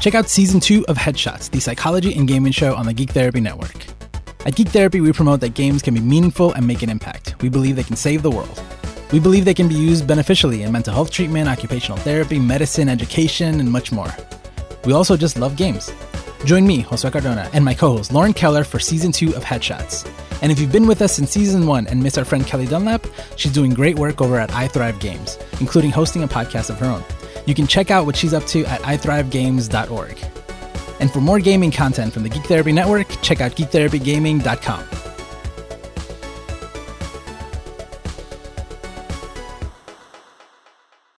Check out season two of Headshots, the psychology and gaming show on the Geek Therapy Network. At Geek Therapy, we promote that games can be meaningful and make an impact. We believe they can save the world. We believe they can be used beneficially in mental health treatment, occupational therapy, medicine, education, and much more. We also just love games. Join me, Josué Cardona, and my co host Lauren Keller for season two of Headshots. And if you've been with us since season one and miss our friend Kelli Dunlap, she's doing great work over at iThrive Games, including hosting a podcast of her own. You can check out what she's up to at ithrivegames.org. And for more gaming content from the Geek Therapy Network, check out geektherapygaming.com.